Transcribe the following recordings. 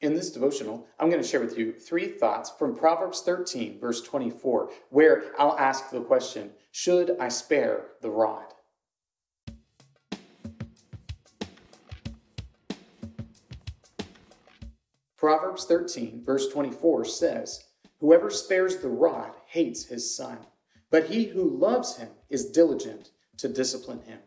In this devotional, I'm going to share with you three thoughts from Proverbs 13, verse 24, where I'll ask the question Should I spare the rod? Proverbs 13, verse 24 says, Whoever spares the rod hates his son, but he who loves him is diligent to discipline him.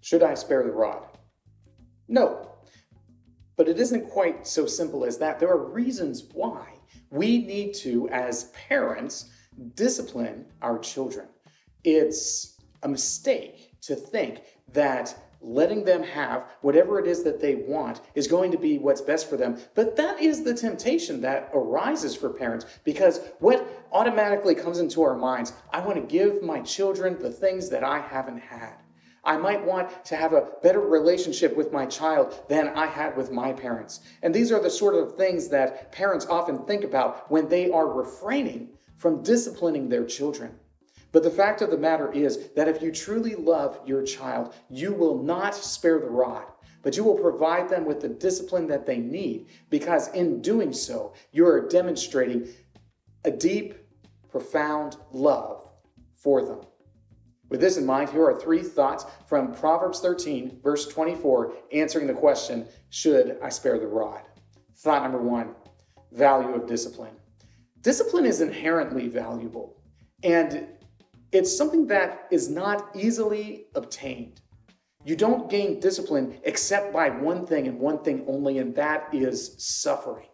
Should I spare the rod? No, but it isn't quite so simple as that. There are reasons why we need to, as parents, discipline our children. It's a mistake to think that letting them have whatever it is that they want is going to be what's best for them. But that is the temptation that arises for parents because what automatically comes into our minds I want to give my children the things that I haven't had. I might want to have a better relationship with my child than I had with my parents. And these are the sort of things that parents often think about when they are refraining from disciplining their children. But the fact of the matter is that if you truly love your child, you will not spare the rod, but you will provide them with the discipline that they need, because in doing so, you are demonstrating a deep, profound love for them. With this in mind, here are three thoughts from Proverbs 13, verse 24, answering the question Should I spare the rod? Thought number one value of discipline. Discipline is inherently valuable, and it's something that is not easily obtained. You don't gain discipline except by one thing and one thing only, and that is suffering.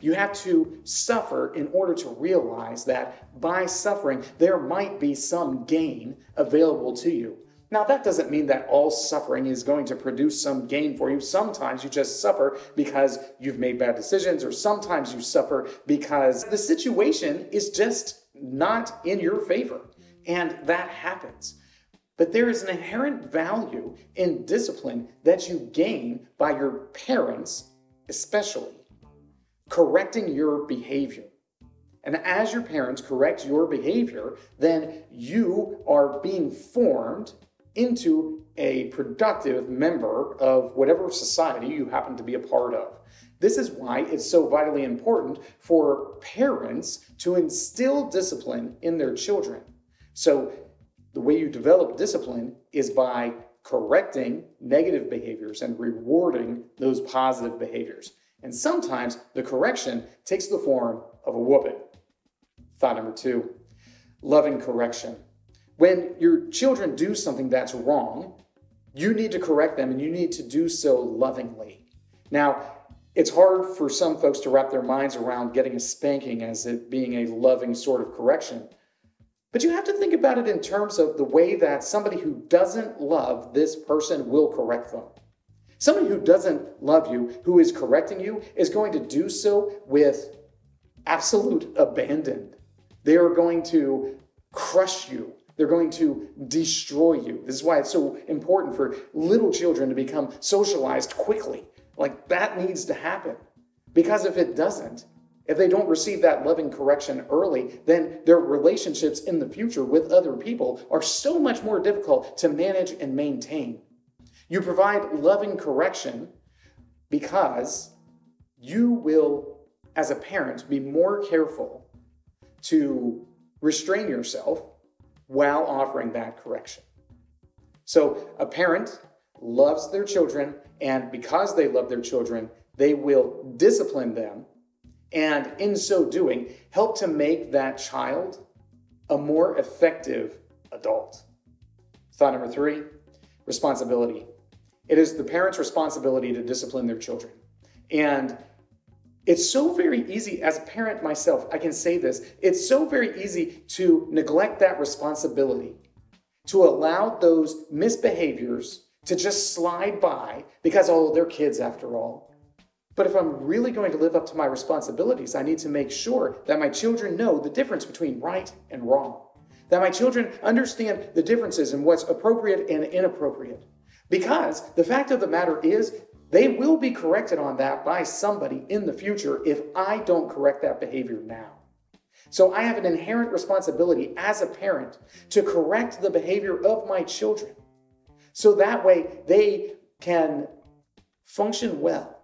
You have to suffer in order to realize that by suffering, there might be some gain available to you. Now, that doesn't mean that all suffering is going to produce some gain for you. Sometimes you just suffer because you've made bad decisions, or sometimes you suffer because the situation is just not in your favor. And that happens. But there is an inherent value in discipline that you gain by your parents, especially correcting your behavior. And as your parents correct your behavior, then you are being formed into a productive member of whatever society you happen to be a part of. This is why it's so vitally important for parents to instill discipline in their children. So, the way you develop discipline is by correcting negative behaviors and rewarding those positive behaviors. And sometimes the correction takes the form of a whooping. Thought number two loving correction. When your children do something that's wrong, you need to correct them and you need to do so lovingly. Now, it's hard for some folks to wrap their minds around getting a spanking as it being a loving sort of correction. But you have to think about it in terms of the way that somebody who doesn't love this person will correct them. Somebody who doesn't love you, who is correcting you, is going to do so with absolute abandon. They are going to crush you. They're going to destroy you. This is why it's so important for little children to become socialized quickly. Like that needs to happen. Because if it doesn't, if they don't receive that loving correction early, then their relationships in the future with other people are so much more difficult to manage and maintain. You provide loving correction because you will, as a parent, be more careful to restrain yourself while offering that correction. So, a parent loves their children, and because they love their children, they will discipline them, and in so doing, help to make that child a more effective adult. Thought number three responsibility. It is the parent's responsibility to discipline their children. And it's so very easy, as a parent myself, I can say this, it's so very easy to neglect that responsibility, to allow those misbehaviors to just slide by because, oh, they're kids after all. But if I'm really going to live up to my responsibilities, I need to make sure that my children know the difference between right and wrong, that my children understand the differences in what's appropriate and inappropriate. Because the fact of the matter is, they will be corrected on that by somebody in the future if I don't correct that behavior now. So I have an inherent responsibility as a parent to correct the behavior of my children. So that way they can function well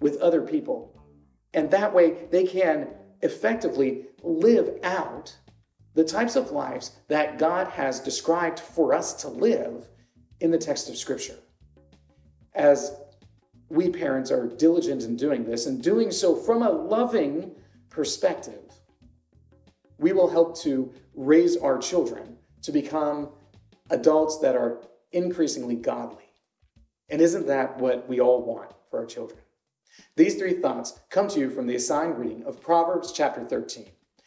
with other people. And that way they can effectively live out the types of lives that God has described for us to live in the text of Scripture. As we parents are diligent in doing this and doing so from a loving perspective, we will help to raise our children to become adults that are increasingly godly. And isn't that what we all want for our children? These three thoughts come to you from the assigned reading of Proverbs chapter 13.